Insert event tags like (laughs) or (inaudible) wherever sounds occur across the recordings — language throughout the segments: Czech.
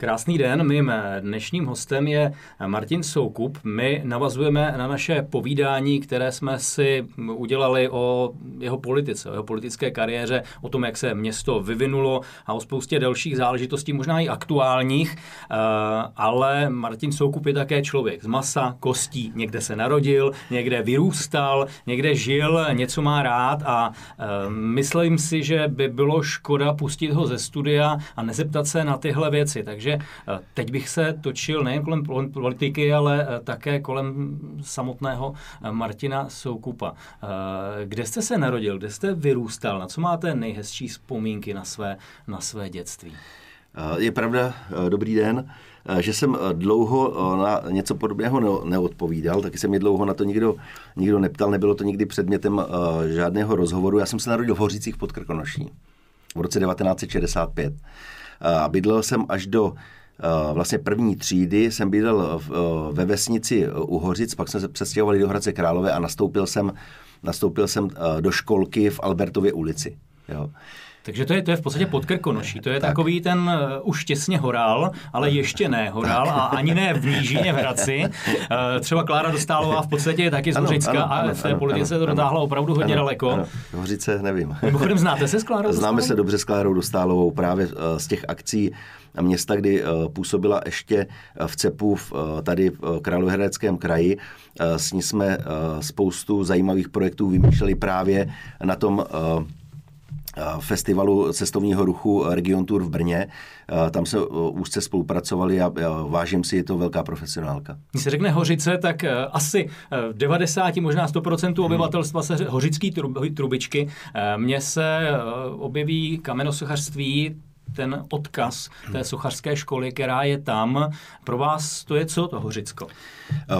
Krásný den, mým dnešním hostem je Martin Soukup. My navazujeme na naše povídání, které jsme si udělali o jeho politice, o jeho politické kariéře, o tom, jak se město vyvinulo a o spoustě dalších záležitostí, možná i aktuálních, eh, ale Martin Soukup je také člověk z masa, kostí, někde se narodil, někde vyrůstal, někde žil, něco má rád a eh, myslím si, že by bylo škoda pustit ho ze studia a nezeptat se na tyhle věci. Takže takže eh, teď bych se točil nejen kolem politiky, ale eh, také kolem samotného eh, Martina Soukupa. Kde jste se narodil, kde jste vyrůstal, na co máte nejhezčí vzpomínky na své, na své dětství? Je pravda, dobrý den, že jsem dlouho na něco podobného neodpovídal, taky se mě dlouho na to nikdo, nikdo neptal, nebylo to nikdy předmětem žádného rozhovoru. Já jsem se narodil v Hořicích pod Krkonoší v roce 1965. A bydlel jsem až do vlastně první třídy jsem bydlel ve vesnici u Hořic, pak jsme se přestěhovali do Hradce Králové a nastoupil jsem, nastoupil jsem do školky v Albertově ulici. Jo. Takže to je, to je v podstatě podkrkonoší. To je tak. takový ten uh, už těsně horál, ale ještě ne horál a ani ne v Nížině v Hradci. Uh, třeba Klára Dostálová v podstatě je taky z Hořicka a v té politice to dotáhla opravdu hodně ano, daleko. Ano. Hořice nevím. Mimochodem znáte se s Klárou Dostálovou? (laughs) Známe se dobře s Klárou Dostálovou právě uh, z těch akcí města, kdy působila ještě v CEPu v, tady v Královéhradeckém kraji. S ní jsme spoustu zajímavých projektů vymýšleli právě na tom festivalu cestovního ruchu Region Tour v Brně. Tam se úzce spolupracovali a vážím si, je to velká profesionálka. Když se řekne Hořice, tak asi 90, e, možná 100% hmm. obyvatelstva se hořický trubičky. Mně se objeví kamenosochařství, ten odkaz té sochařské školy, která je tam. Pro vás to je co to Hořicko?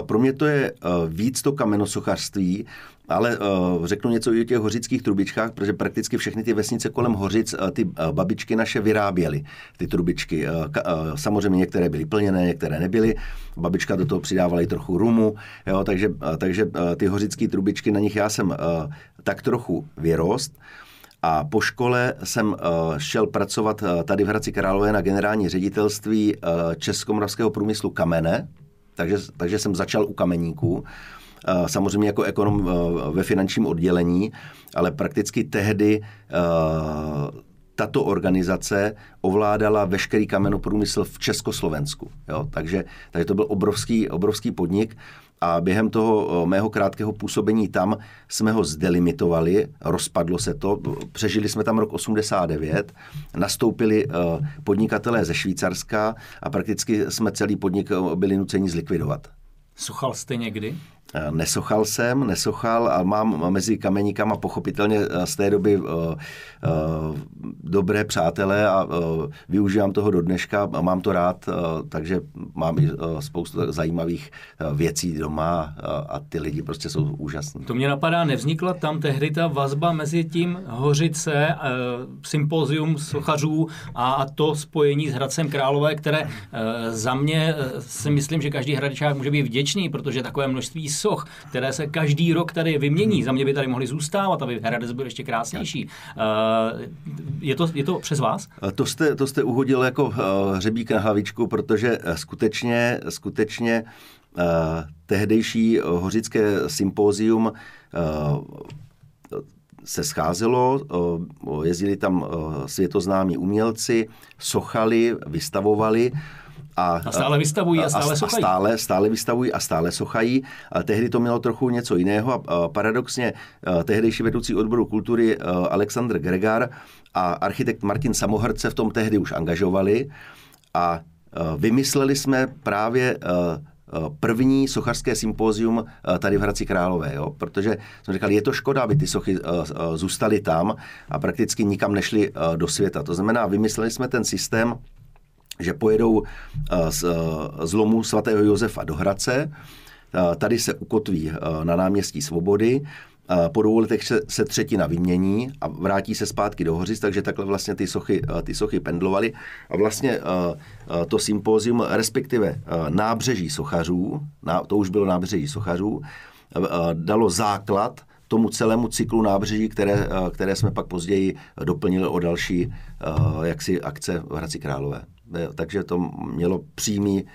Pro mě to je víc to kamenosochařství, ale uh, řeknu něco i o těch hořických trubičkách, protože prakticky všechny ty vesnice kolem Hořic uh, ty uh, babičky naše vyráběly, ty trubičky. Uh, uh, samozřejmě některé byly plněné, některé nebyly. Babička do toho přidávala i trochu rumu, jo, takže, uh, takže uh, ty hořické trubičky, na nich já jsem uh, tak trochu vyrost. A po škole jsem uh, šel pracovat uh, tady v Hradci Králové na generální ředitelství uh, Českomoravského průmyslu kamene, takže, takže jsem začal u kameníků samozřejmě jako ekonom ve finančním oddělení, ale prakticky tehdy tato organizace ovládala veškerý kamenoprůmysl v Československu. Jo? Takže, takže to byl obrovský, obrovský podnik a během toho mého krátkého působení tam jsme ho zdelimitovali, rozpadlo se to, přežili jsme tam rok 89, nastoupili podnikatelé ze Švýcarska a prakticky jsme celý podnik byli nuceni zlikvidovat. Suchal jste někdy? Eh, nesochal jsem, nesochal a mám mezi kameníkama pochopitelně eh, z té doby uh, dobré přátelé a využívám toho do dneška mám to rád, takže mám i spoustu zajímavých věcí doma a ty lidi prostě jsou úžasní. To mě napadá, nevznikla tam tehdy ta vazba mezi tím Hořice, sympozium sochařů a to spojení s Hradcem Králové, které za mě si myslím, že každý hradičák může být vděčný, protože takové množství soch, které se každý rok tady vymění. Hmm. Za mě by tady mohly zůstávat, aby Hradec byl ještě krásnější. Uh, je, to, je to přes vás? To jste, to jste uhodil jako uh, hřebík na hlavičku, protože skutečně, skutečně uh, tehdejší hořické sympózium se scházelo, jezdili tam světoznámí umělci, sochali, vystavovali a, a stále vystavují a stále a, sochají. A stále, stále vystavují a stále sochají. A tehdy to mělo trochu něco jiného. A paradoxně tehdejší vedoucí odboru kultury Alexandr Gregar a architekt Martin Samohrce v tom tehdy už angažovali. A vymysleli jsme právě první sochařské sympózium tady v Hradci Králové, jo? protože jsme říkali, je to škoda, aby ty sochy zůstaly tam a prakticky nikam nešly do světa. To znamená, vymysleli jsme ten systém, že pojedou eh, z, eh, z lomu svatého Josefa do Hradce, eh, tady se ukotví na náměstí Svobody, po dvou letech se třetina vymění a vrátí se zpátky do Hořic, takže takhle vlastně ty sochy, ty sochy pendlovaly. A vlastně to sympózium, respektive nábřeží sochařů, to už bylo nábřeží sochařů, dalo základ tomu celému cyklu nábřeží, které, které jsme pak později doplnili o další jaksi akce v Hradci Králové. Takže to mělo přímý,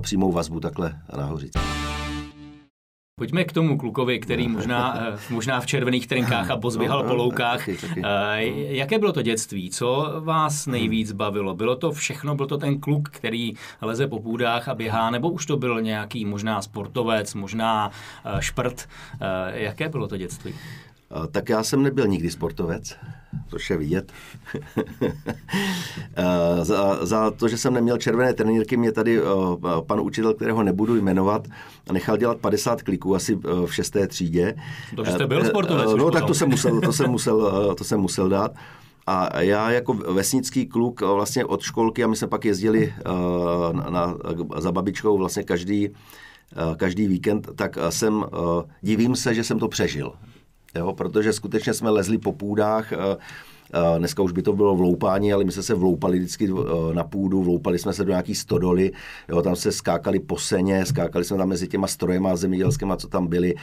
přímou vazbu takhle na Hořice. Pojďme k tomu klukovi, který možná, eh, možná v červených trenkách a pozběhal no, po loukách. Eh, jaké bylo to dětství? Co vás nejvíc bavilo? Bylo to všechno? Byl to ten kluk, který leze po půdách a běhá? Nebo už to byl nějaký možná sportovec, možná eh, šprt? Jaké bylo to dětství? Tak já jsem nebyl nikdy sportovec, což je vidět. (laughs) za, za to, že jsem neměl červené trenýrky, mě tady pan učitel, kterého nebudu jmenovat, nechal dělat 50 kliků asi v šesté třídě. To jste byl sportovec? No tak to jsem musel, to jsem (laughs) musel, to jsem musel dát. A já jako vesnický kluk vlastně od školky, a my jsme pak jezdili na, na, za babičkou vlastně každý, každý víkend, tak jsem, divím se, že jsem to přežil jo, protože skutečně jsme lezli po půdách, eh, eh, Dneska už by to bylo vloupání, ale my jsme se vloupali vždycky eh, na půdu, vloupali jsme se do nějaký stodoly, jo, tam se skákali po seně, skákali jsme tam mezi těma strojema zemědělskými, co tam byli.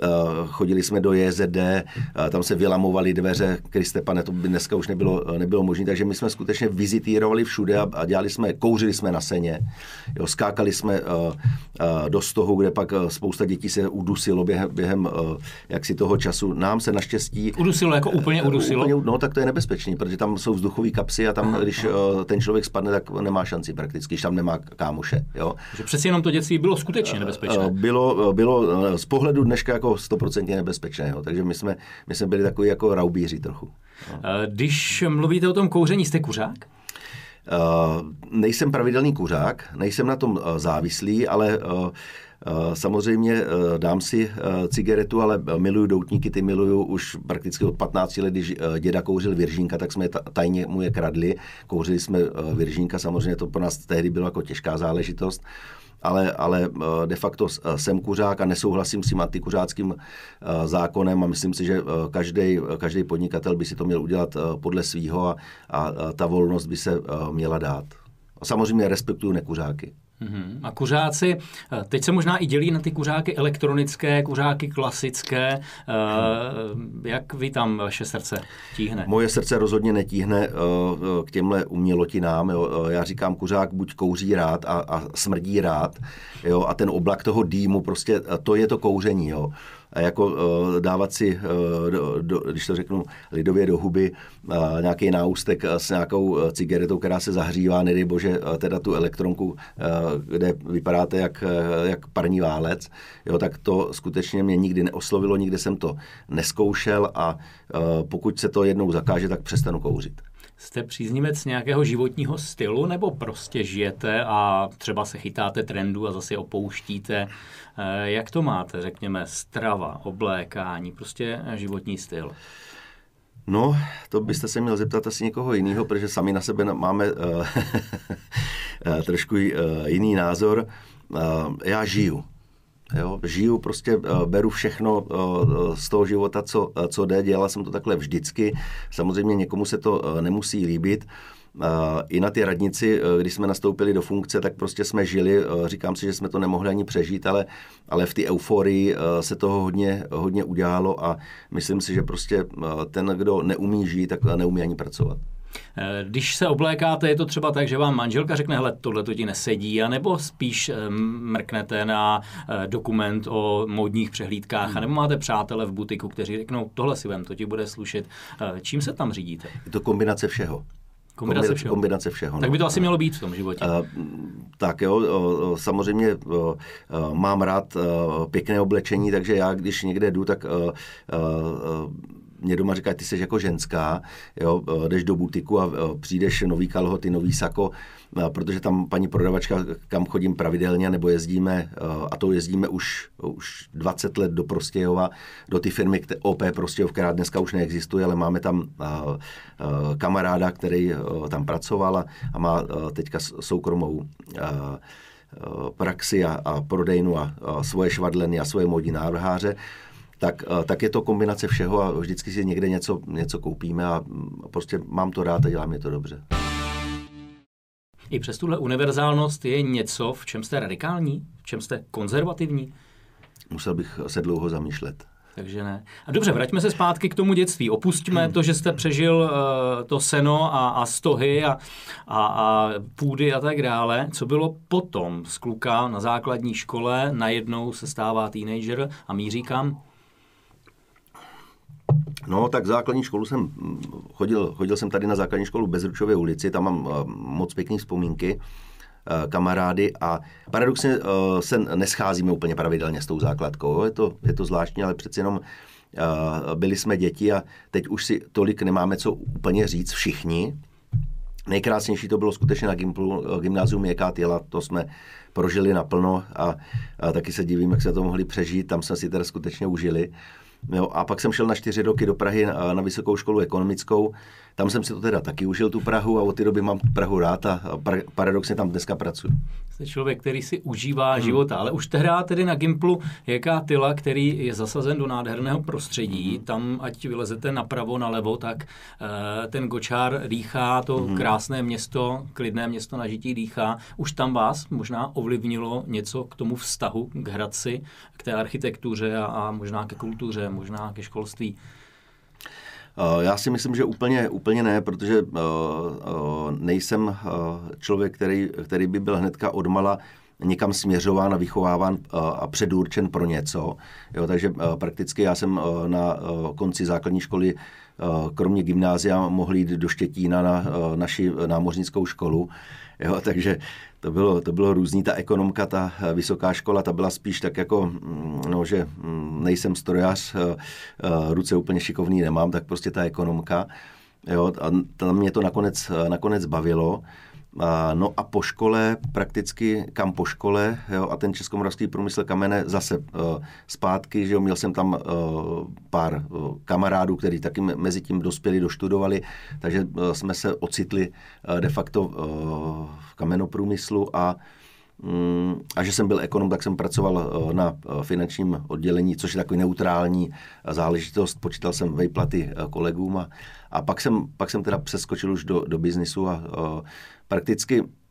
Eh, chodili jsme do JZD, eh, tam se vylamovali dveře, Kriste pane, to by dneska už nebylo, eh, nebylo možné, takže my jsme skutečně vizitírovali všude a, a dělali jsme, kouřili jsme na seně, jo, skákali jsme do stohu, kde pak spousta dětí se udusilo během, během jaksi toho času. Nám se naštěstí... Udusilo, jako úplně udusilo? Úplně, no tak to je nebezpečný, protože tam jsou vzduchové kapsy a tam, když ten člověk spadne, tak nemá šanci prakticky, když tam nemá kámoše. Jo. Že přeci jenom to dětství bylo skutečně nebezpečné. Bylo, bylo z pohledu dneška jako stoprocentně nebezpečné. Jo. Takže my jsme, my jsme byli takový jako raubíři trochu. No. Když mluvíte o tom kouření, jste kuřák? Uh, nejsem pravidelný kuřák, nejsem na tom uh, závislý, ale uh, Samozřejmě dám si cigaretu, ale miluju doutníky, ty miluju už prakticky od 15 let, když děda kouřil viržínka, tak jsme tajně mu je kradli. Kouřili jsme viržínka, samozřejmě to pro nás tehdy bylo jako těžká záležitost ale, ale eh, de facto eh, jsem kuřák a nesouhlasím s tím antikuřáckým eh, zákonem a myslím si, že každý, podnikatel by si to měl udělat podle svýho a, a ta volnost by se měla dát. Samozřejmě respektuju nekuřáky. Mm-hmm. A kuřáci, teď se možná i dělí na ty kuřáky elektronické, kuřáky klasické. Jak vy tam vaše srdce tíhne? Moje srdce rozhodně netíhne k těmhle umělotinám. Já říkám, kuřák buď kouří rád a, a smrdí rád, jo, a ten oblak toho dýmu, prostě to je to kouření. Jo a jako uh, dávat si, uh, do, do, když to řeknu lidově do huby, uh, nějaký náustek s nějakou cigaretou, která se zahřívá, nedej bože, teda tu elektronku, kde vypadáte jak, jak parní válec, jo, tak to skutečně mě nikdy neoslovilo, nikdy jsem to neskoušel a pokud se to jednou zakáže, tak přestanu kouřit. Jste příznivec nějakého životního stylu nebo prostě žijete a třeba se chytáte trendu a zase opouštíte? Eh, jak to máte, řekněme, strava, oblékání, prostě životní styl? No, to byste se měl zeptat asi někoho jiného, protože sami na sebe máme uh, (laughs) trošku jiný názor. Uh, já žiju. Jo, žiju, prostě uh, beru všechno uh, z toho života, co, uh, co jde. Dělala jsem to takhle vždycky. Samozřejmě někomu se to nemusí líbit. I na ty radnici, když jsme nastoupili do funkce, tak prostě jsme žili. Říkám si, že jsme to nemohli ani přežít, ale, ale v té euforii se toho hodně, hodně udělalo a myslím si, že prostě ten, kdo neumí žít, tak neumí ani pracovat. Eh, když se oblékáte, je to třeba tak, že vám manželka řekne, hele, tohle to ti nesedí, anebo spíš eh, mrknete na eh, dokument o módních přehlídkách, hmm. anebo máte přátele v butiku, kteří řeknou, tohle si vem, to ti bude slušet. Čím se tam řídíte? Je to kombinace všeho. Kombinace všeho. Kombinace všeho tak by to no. asi mělo být v tom životě. Uh, tak jo, samozřejmě uh, mám rád uh, pěkné oblečení, takže já, když někde jdu, tak uh, uh, mě doma říká, ty jsi jako ženská, jo, eh, jdeš do butiku a eh, přijdeš nový kalhoty, nový sako, eh, protože tam paní prodavačka, kam chodím pravidelně, nebo jezdíme, a to jezdíme už, už 20 let do Prostějova, do ty firmy OP Prostějov, která dneska už neexistuje, ale máme tam kamaráda, který tam pracoval a má teďka soukromou praxi a, a prodejnu a, a svoje švadleny a svoje modní návrháře tak, eh, tak je to kombinace všeho a vždycky si někde něco, něco koupíme a prostě mám to rád a dělá mě to dobře. I přes tuhle univerzálnost je něco, v čem jste radikální, v čem jste konzervativní? Musel bych se dlouho zamýšlet. takže ne. A dobře, vraťme se zpátky k tomu dětství. Opustíme to, že jste přežil uh, to seno a, a stohy a, a, a půdy a tak dále. Co bylo potom z kluka na základní škole, najednou se stává teenager a míří kam? No, tak základní školu jsem chodil, chodil jsem tady na základní školu Bezručové ulici, tam mám uh, moc pěkné vzpomínky uh, kamarády a paradoxně uh, se nescházíme úplně pravidelně s tou základkou. Je to, je to zvláštní, ale přeci jenom byli jsme děti a teď už si tolik nemáme co úplně říct všichni. Nejkrásnější to bylo skutečně na gymnázium Měkká těla, to jsme prožili naplno a, a taky se divím, jak se to mohli přežít, tam jsme si teda skutečně užili. Jo, a pak jsem šel na čtyři roky do Prahy na, na vysokou školu ekonomickou. Tam jsem si to teda taky užil, tu Prahu, a od té doby mám Prahu rád a paradoxně tam dneska pracuji. Jste člověk, který si užívá hmm. života, ale už tehdy tedy na Gimplu jaká tyla, který je zasazen do nádherného prostředí, hmm. tam ať vylezete napravo, nalevo, tak uh, ten Gočár dýchá, to hmm. krásné město, klidné město na žití dýchá. Už tam vás možná ovlivnilo něco k tomu vztahu k Hradci, k té architektuře a, a možná ke kultuře, možná ke školství? Eh, já si myslím, že úplně, úplně ne, protože eh, eh, nejsem člověk, který, který by byl hnedka odmala někam směřován a vychováván a předurčen pro něco. Jo, takže prakticky já jsem na konci základní školy kromě gymnázia mohl jít do Štětína na naši námořnickou školu. Jo, takže to bylo, to bylo různý. Ta ekonomka, ta vysoká škola, ta byla spíš tak jako, mm, no, že mm, nejsem strojař, eh, eh, ruce úplně šikovný nemám, tak prostě ta ekonomka. Jo, a tam mě to nakonec, nakonec bavilo. No a po škole, prakticky kam po škole, jo, a ten českomoravský průmysl kamene zase uh, zpátky, že jo, měl jsem tam uh, pár uh, kamarádů, kteří taky mezi tím dospěli, doštudovali, takže jsme se ocitli de facto v kamenoprůmyslu a a že jsem byl ekonom, tak jsem pracoval na finančním oddělení, což je takový neutrální záležitost. Počítal jsem vejplaty kolegům a, a pak, jsem, pak jsem teda přeskočil už do, do biznisu a prakticky eh,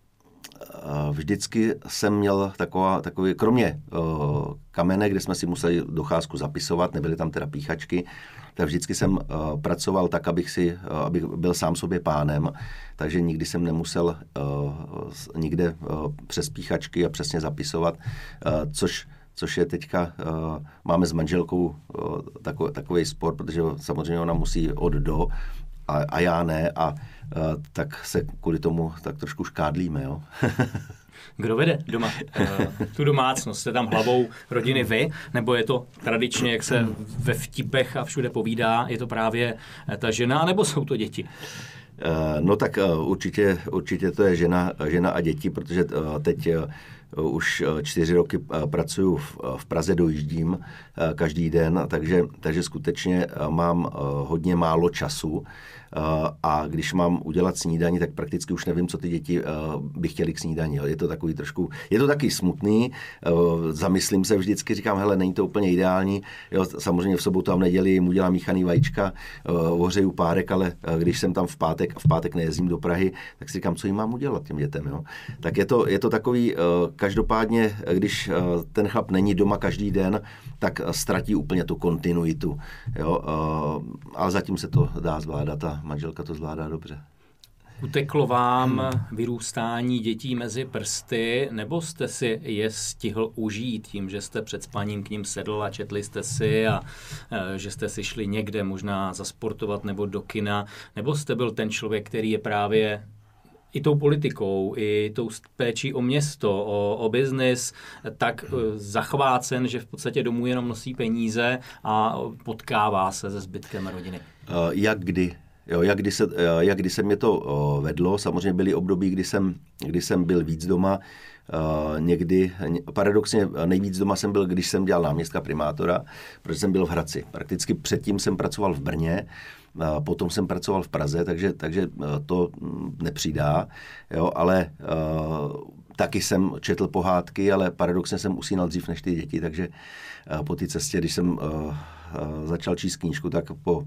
vždycky jsem měl taková, takový, kromě uh, kamene, kde jsme si museli docházku zapisovat, nebyly tam teda píchačky, tak vždycky jsem uh, pracoval tak, abych, si, uh, abych byl sám sobě pánem, takže nikdy jsem nemusel uh, nikde uh, přes píchačky a přesně zapisovat, uh, což což je teďka, uh, máme s manželkou uh, takový, takový sport, protože samozřejmě ona musí od do a, a já ne a tak se kvůli tomu tak trošku škádlíme. Jo? (laughs) Kdo vede doma uh, tu domácnost? Jste tam hlavou rodiny vy? Nebo je to tradičně, jak se ve vtipech a všude povídá, je to právě eh, ta žena, nebo jsou to děti? Uh, no tak určitě, určitě to je žena, žena a děti, protože teď už čtyři roky pracuji v, v Praze, dojíždím každý den, takže, takže skutečně mám hodně málo času a když mám udělat snídaní, tak prakticky už nevím, co ty děti by chtěli k snídaní. Je to takový trošku, je to taky smutný, zamyslím se vždycky, říkám, hele, není to úplně ideální, jo, samozřejmě v sobotu a v neděli jim udělám míchaný vajíčka, ohřeju párek, ale když jsem tam v pátek, v pátek nejezdím do Prahy, tak si říkám, co jim mám udělat těm dětem, jo. Tak je to, je to takový, každopádně, když ten chlap není doma každý den, tak ztratí úplně tu kontinuitu, jo, ale zatím se to dá zvládat a manželka to zvládá dobře. Uteklo vám vyrůstání dětí mezi prsty, nebo jste si je stihl užít tím, že jste před spaním k ním sedl a četli jste si a e, že jste si šli někde možná zasportovat nebo do kina, nebo jste byl ten člověk, který je právě i tou politikou, i tou péčí o město, o, o biznis, tak e, zachvácen, že v podstatě domů jenom nosí peníze a potkává se se zbytkem rodiny. Uh, jak kdy? Jo, jak, kdy se, eh, jak kdy se mě to vedlo, samozřejmě byly období, kdy jsem, kdy jsem byl víc doma, Uh, někdy, paradoxně nejvíc doma jsem byl, když jsem dělal náměstka primátora, protože jsem byl v Hradci. Prakticky předtím jsem pracoval v Brně, potom jsem pracoval v Praze, takže, takže to mm, nepřidá, jo, ale taky jsem četl pohádky, ale paradoxně jsem usínal dřív než ty děti, takže po té cestě, když jsem začal číst knížku, tak po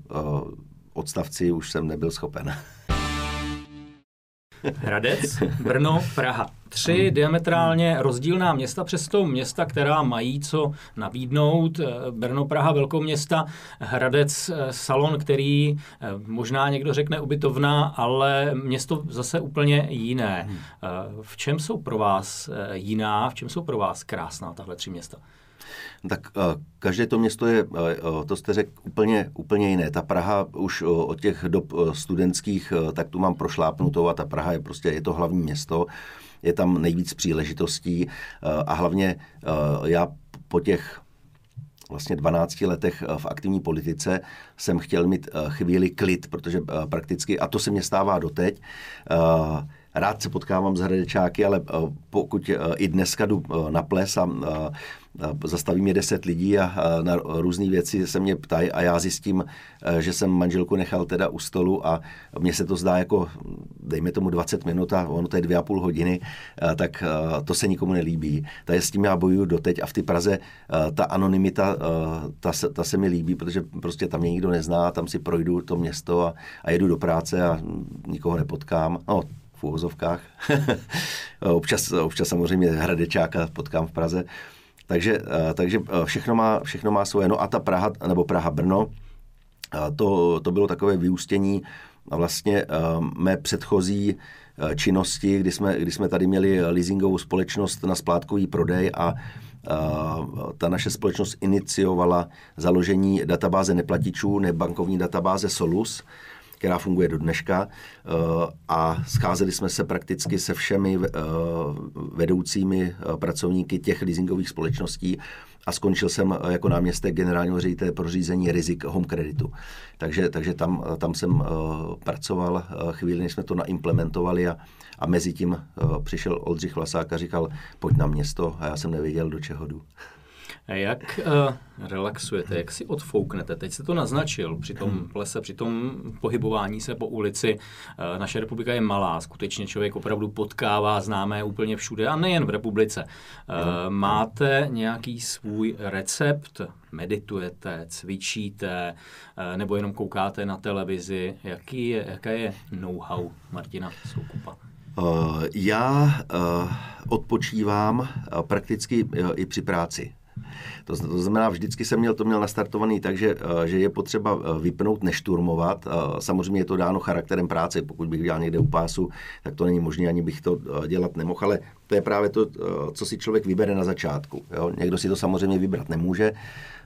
odstavci už jsem nebyl schopen. (laughs) Hradec, Brno, Praha. tři hmm. diametrálně rozdílná města, přesto města, která mají co nabídnout. Brno, Praha, velkou města, Hradec, Salon, který možná někdo řekne ubytovna, ale město zase úplně jiné. Hmm. V čem jsou pro vás jiná, v čem jsou pro vás krásná tahle tři města? Tak eh, každé to město je, eh, eh, to jste řekl, úplně, úplně jiné. Ta Praha už od těch dob studentských, tak tu mám prošlápnutou a ta Praha je prostě, je to hlavní město, je tam nejvíc příležitostí a hlavně já po těch vlastně 12 letech v aktivní politice jsem chtěl mít chvíli klid, protože prakticky, a to se mě stává doteď, rád se potkávám s hradečáky, ale pokud i dneska jdu na ples a zastaví mě deset lidí a, na různé věci se mě ptají a já zjistím, že jsem manželku nechal teda u stolu a mně se to zdá jako, dejme tomu 20 minut a ono to je dvě a půl hodiny, tak to se nikomu nelíbí. je s tím já bojuju doteď a v té Praze ta anonymita, ta, ta se mi líbí, protože prostě tam mě nikdo nezná, tam si projdu to město a, a jedu do práce a nikoho nepotkám. No, v úvozovkách. (laughs) občas, občas samozřejmě hradečáka potkám v Praze, takže, eh, takže eh, všechno, má, všechno má svoje. No a ta Praha, nebo Praha-Brno, eh, to, to bylo takové vyústění vlastně mé předchozí činnosti, kdy jsme, kdy jsme tady měli leasingovou společnost na splátkový prodej a ta naše společnost iniciovala založení databáze neplatičů, nebankovní databáze Solus, která funguje do dneška eh, a scházeli jsme se prakticky se všemi eh, vedoucími eh, pracovníky těch leasingových společností a skončil jsem jako náměstek generálního ředitele pro řízení rizik home kreditu. Takže, takže tam, tam jsem pracoval chvíli, než jsme to naimplementovali a, a mezi tím přišel Oldřich Vlasák a říkal, pojď na město a já jsem nevěděl, do čeho jdu. Jak uh, relaxujete, jak si odfouknete? Teď se to naznačil při tom plese, při tom pohybování se po ulici. Uh, naše republika je malá, skutečně člověk opravdu potkává známé úplně všude a nejen v republice. Uh, máte nějaký svůj recept? Meditujete, cvičíte, uh, nebo jenom koukáte na televizi? Jaký je, jaké je know-how Martina Soukupa? Uh, já uh, odpočívám uh, prakticky i při práci. To, to znamená, vždycky jsem měl to měl nastartovaný tak, že, eh, že je potřeba eh, vypnout, nešturmovat. Eh, samozřejmě je to dáno charakterem práce. Pokud bych dělal někde u pásu, tak to není možné, ani bych to dělat nemohl. Ale to je právě to, co si člověk vybere na začátku. Jo? Někdo si to samozřejmě vybrat nemůže,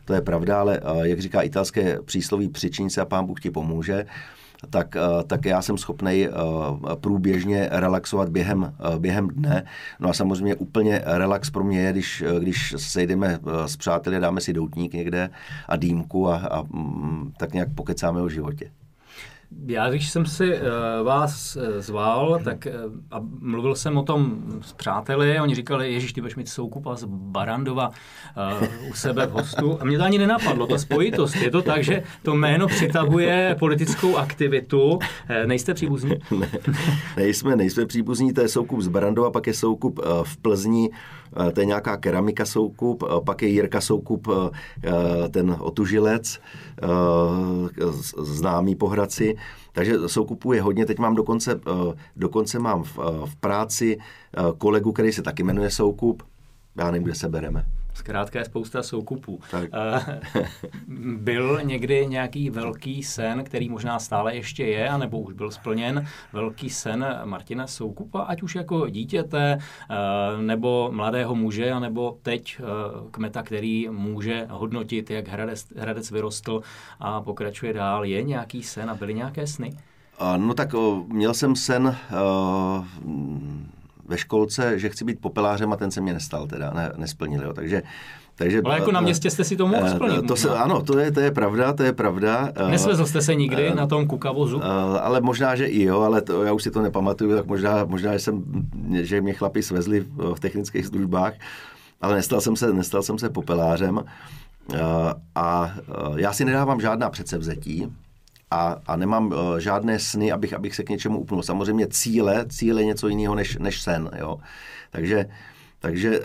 to je pravda, ale jak říká italské přísloví, přičin se a pán Bůh ti pomůže tak, eh, tak já jsem schopný eh, průběžně relaxovat během, eh, během dne. No a samozřejmě úplně relax pro mě je, když, když sejdeme s přáteli, dáme si doutník někde a dýmku a, a mm, tak nějak pokecáme o životě. Já, když jsem si uh, vás uh, zval, tak uh, a mluvil jsem o tom s přáteli, oni říkali, Ježíš, ty budeš mít soukupa z Barandova uh, u sebe v hostu. A mě to ani nenapadlo, ta spojitost. Je to tak, že to jméno přitahuje politickou aktivitu. Uh, nejste příbuzní? ne, nejsme, nejsme příbuzní, to je soukup z Barandova, pak je soukup uh, v Plzni, uh, to je nějaká keramika soukup, uh, pak je Jirka soukup, uh, ten otužilec, uh, známý po Hradci. Takže soukupu je hodně. Teď mám dokonce, eh, dokonce mám v, eh, v práci eh, kolegu, který se taky jmenuje Soukup. Já nevím, kde se bereme. Zkrátka je spousta soukupů. Tak. (laughs) Byl někdy nějaký velký sen, který možná stále ještě je, anebo už byl splněn, velký sen Martina Soukupa, ať už jako dítěte, nebo mladého muže, nebo teď kmeta, který může hodnotit, jak Hradec, Hradec vyrostl a pokračuje dál. Je nějaký sen a byly nějaké sny? No tak měl jsem sen ve školce, že chci být popelářem a ten se mě nestal teda, ne, nesplnil. Jo. Takže takže, Ale jako na městě jste si to mohl splnit. To se, ano, to je, to je pravda, to je pravda. Nesvezl jste se nikdy uh, na tom kukavozu? Uh, ale možná, že i jo, ale to, já už si to nepamatuju, tak možná, možná že, jsem, že mě chlapi svezli v technických službách, ale nestal jsem se, nestal jsem se popelářem. Uh, a uh, já si nedávám žádná předsevzetí, a, a nemám uh, žádné sny, abych, abych se k něčemu upnul. Samozřejmě cíle, cíle je něco jiného než, než sen. Jo? Takže Takže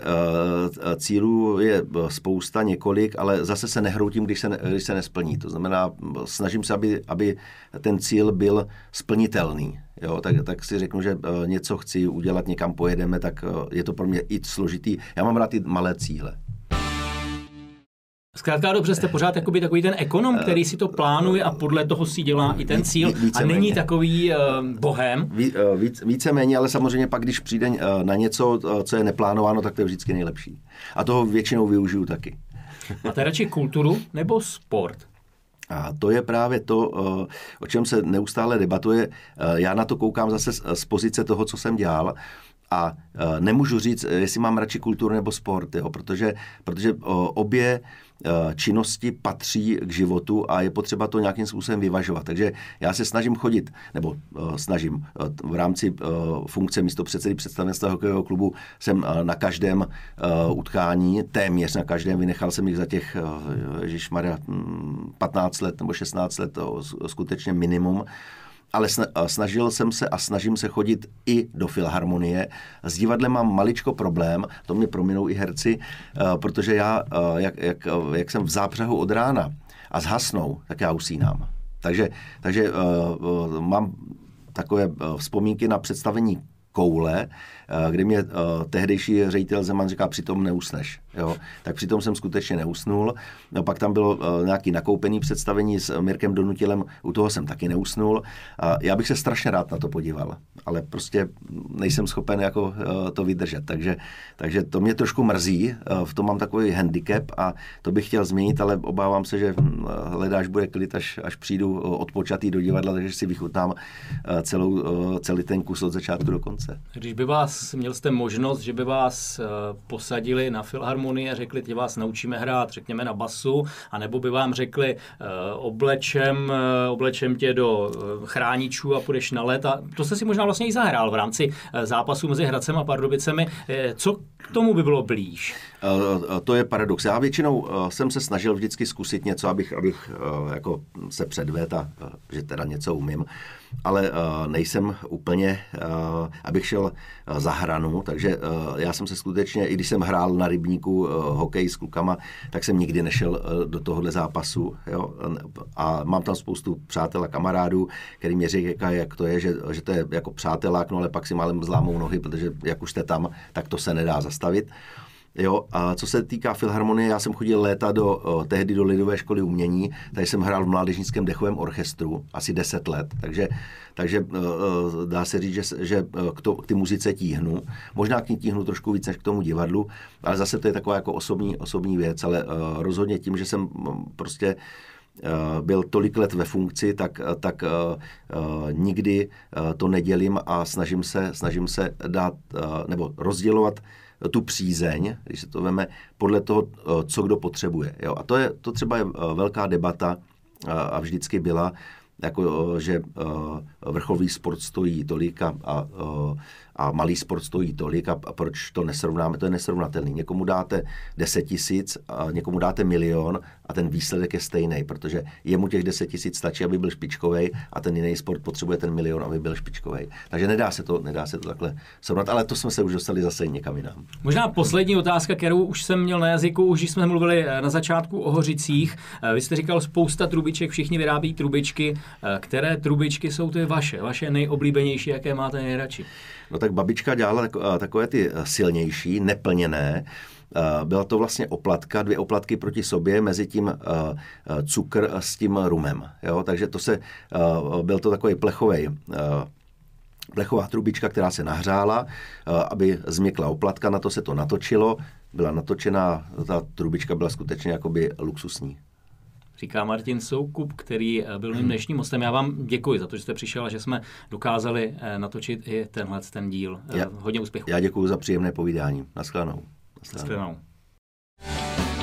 cílů je spousta, několik, ale zase se nehroutím, když se, když se nesplní. To znamená, snažím se, aby, aby ten cíl byl splnitelný. Jo, tak, tak si řeknu, že něco chci udělat, někam pojedeme, tak je to pro mě i složitý. Já mám rád ty malé cíle. Zkrátka dobře, jste pořád jakoby takový ten ekonom, který si to plánuje a podle toho si dělá i ten cíl více a není méně. takový uh, bohem. Ví, uh, víc, víceméně, ale samozřejmě pak, když přijde uh, na něco, co je neplánováno, tak to je vždycky nejlepší. A toho většinou využiju taky. (laughs) A to radši kulturu nebo sport? A to je právě to, o čem se neustále debatuje. Já na to koukám zase z pozice toho, co jsem dělal. A nemůžu říct, jestli mám radši kulturu nebo sport, jo, protože, protože obě Eh, činnosti patří k životu a je potřeba to nějakým způsobem vyvažovat. Takže já se snažím chodit, nebo snažím v rámci funkce místo předsedy představenstva hokejového klubu jsem na každém utkání, téměř na každém, vynechal jsem jich za těch, Maria, 15 let nebo 16 let, skutečně minimum ale snažil jsem se a snažím se chodit i do filharmonie. S divadlem mám maličko problém, to mě prominou i herci, eh, protože já, eh, jak, jak, jak jsem v zápřehu od rána a zhasnou, tak já usínám. Takže, takže mám takové vzpomínky na představení koule, Eh, kdy mě uh, tehdejší ředitel Zeman říká, přitom neusneš. Jo? Tak přitom jsem skutečně neusnul. No, pak tam bylo uh, nějaký nakoupený představení s Mirkem Donutilem, u toho jsem taky neusnul. Já bych se strašně rád na to podíval, ale prostě nejsem schopen jako uh, to vydržet. Takže, takže to mě trošku mrzí, uh, v tom mám takový handicap a to bych chtěl změnit, ale obávám se, že hm, hledáš bude klid, až, až přijdu odpočatý do divadla, takže si vychutnám celou, celý ten kus od začátku do konce. Když by vás měl jste možnost, že by vás eh, posadili na filharmonii a řekli, že vás naučíme hrát, řekněme, na basu, anebo by vám řekli, eh, oblečem, eh, oblečem tě do chráničů a půjdeš na let. A to jste si možná i zahrál v rámci zápasu mezi Hradcem a Pardubicemi. Co k tomu by bylo blíž? To je paradox. Já většinou jsem se snažil vždycky zkusit něco, abych, abych jako se předvedl a že teda něco umím ale nejsem úplně, abych šel za hranu, takže já jsem se skutečně, i když jsem hrál na rybníku hokej s klukama, tak jsem nikdy nešel do tohohle zápasu. Jo? A mám tam spoustu přátel a kamarádů, který mě říkají, jak to je, že, že to je jako přátelák, no ale pak si málem zlámou nohy, protože jak už jste tam, tak to se nedá zastavit. Jo, a co se týká filharmonie, já jsem chodil léta do, tehdy do Lidové školy umění, tady jsem hrál v mládežnickém dechovém orchestru asi 10 let, takže, takže dá se říct, že, že k, to, k ty muzice tíhnu. Možná k ní tíhnu trošku víc než k tomu divadlu, ale zase to je taková jako osobní, osobní věc, ale rozhodně tím, že jsem prostě byl tolik let ve funkci, tak, tak uh, uh, nikdy to nedělím a snažím se, snažím se dát nebo rozdělovat tu přízeň, když se to veme, podle toho, eh, co kdo potřebuje. Jo? A to, je, to třeba je eh, velká debata a vždycky byla, jako, že vrcholový sport stojí tolik a, a, a malý sport stojí tolik a, a proč to nesrovnáme, to je nesrovnatelný. Někomu dáte 10 tisíc, někomu dáte milion a ten výsledek je stejný, protože jemu těch 10 tisíc stačí, aby byl špičkový a ten jiný sport potřebuje ten milion, aby byl špičkový. Takže nedá se to, nedá se to takhle srovnat, ale to jsme se už dostali zase někam jinam. Možná poslední otázka, kterou už jsem měl na jazyku, už jsme mluvili eh, na začátku o Hořicích. Eh, vy jste říkal spousta trubiček, všichni vyrábí trubičky. Eh, které trubičky jsou ty vaše, vaše nejoblíbenější, jaké máte nejradši? No tak babička dělala takové ty silnější, neplněné, byla to vlastně oplatka, dvě oplatky proti sobě, mezi tím cukr s tím rumem. Jo? Takže to se, byl to takový plechový plechová trubička, která se nahřála, aby změkla oplatka, na to se to natočilo, byla natočená, ta trubička byla skutečně jakoby luxusní říká Martin Soukup, který eh, byl mým dnešním hostem. Já vám děkuji za to, že jste přišel a že jsme dokázali eh, natočit i tenhle ten díl. Eh, já, Hodně úspěchů. Já děkuji za příjemné povídání. Naschledanou. Naschledanou. Naschledanou.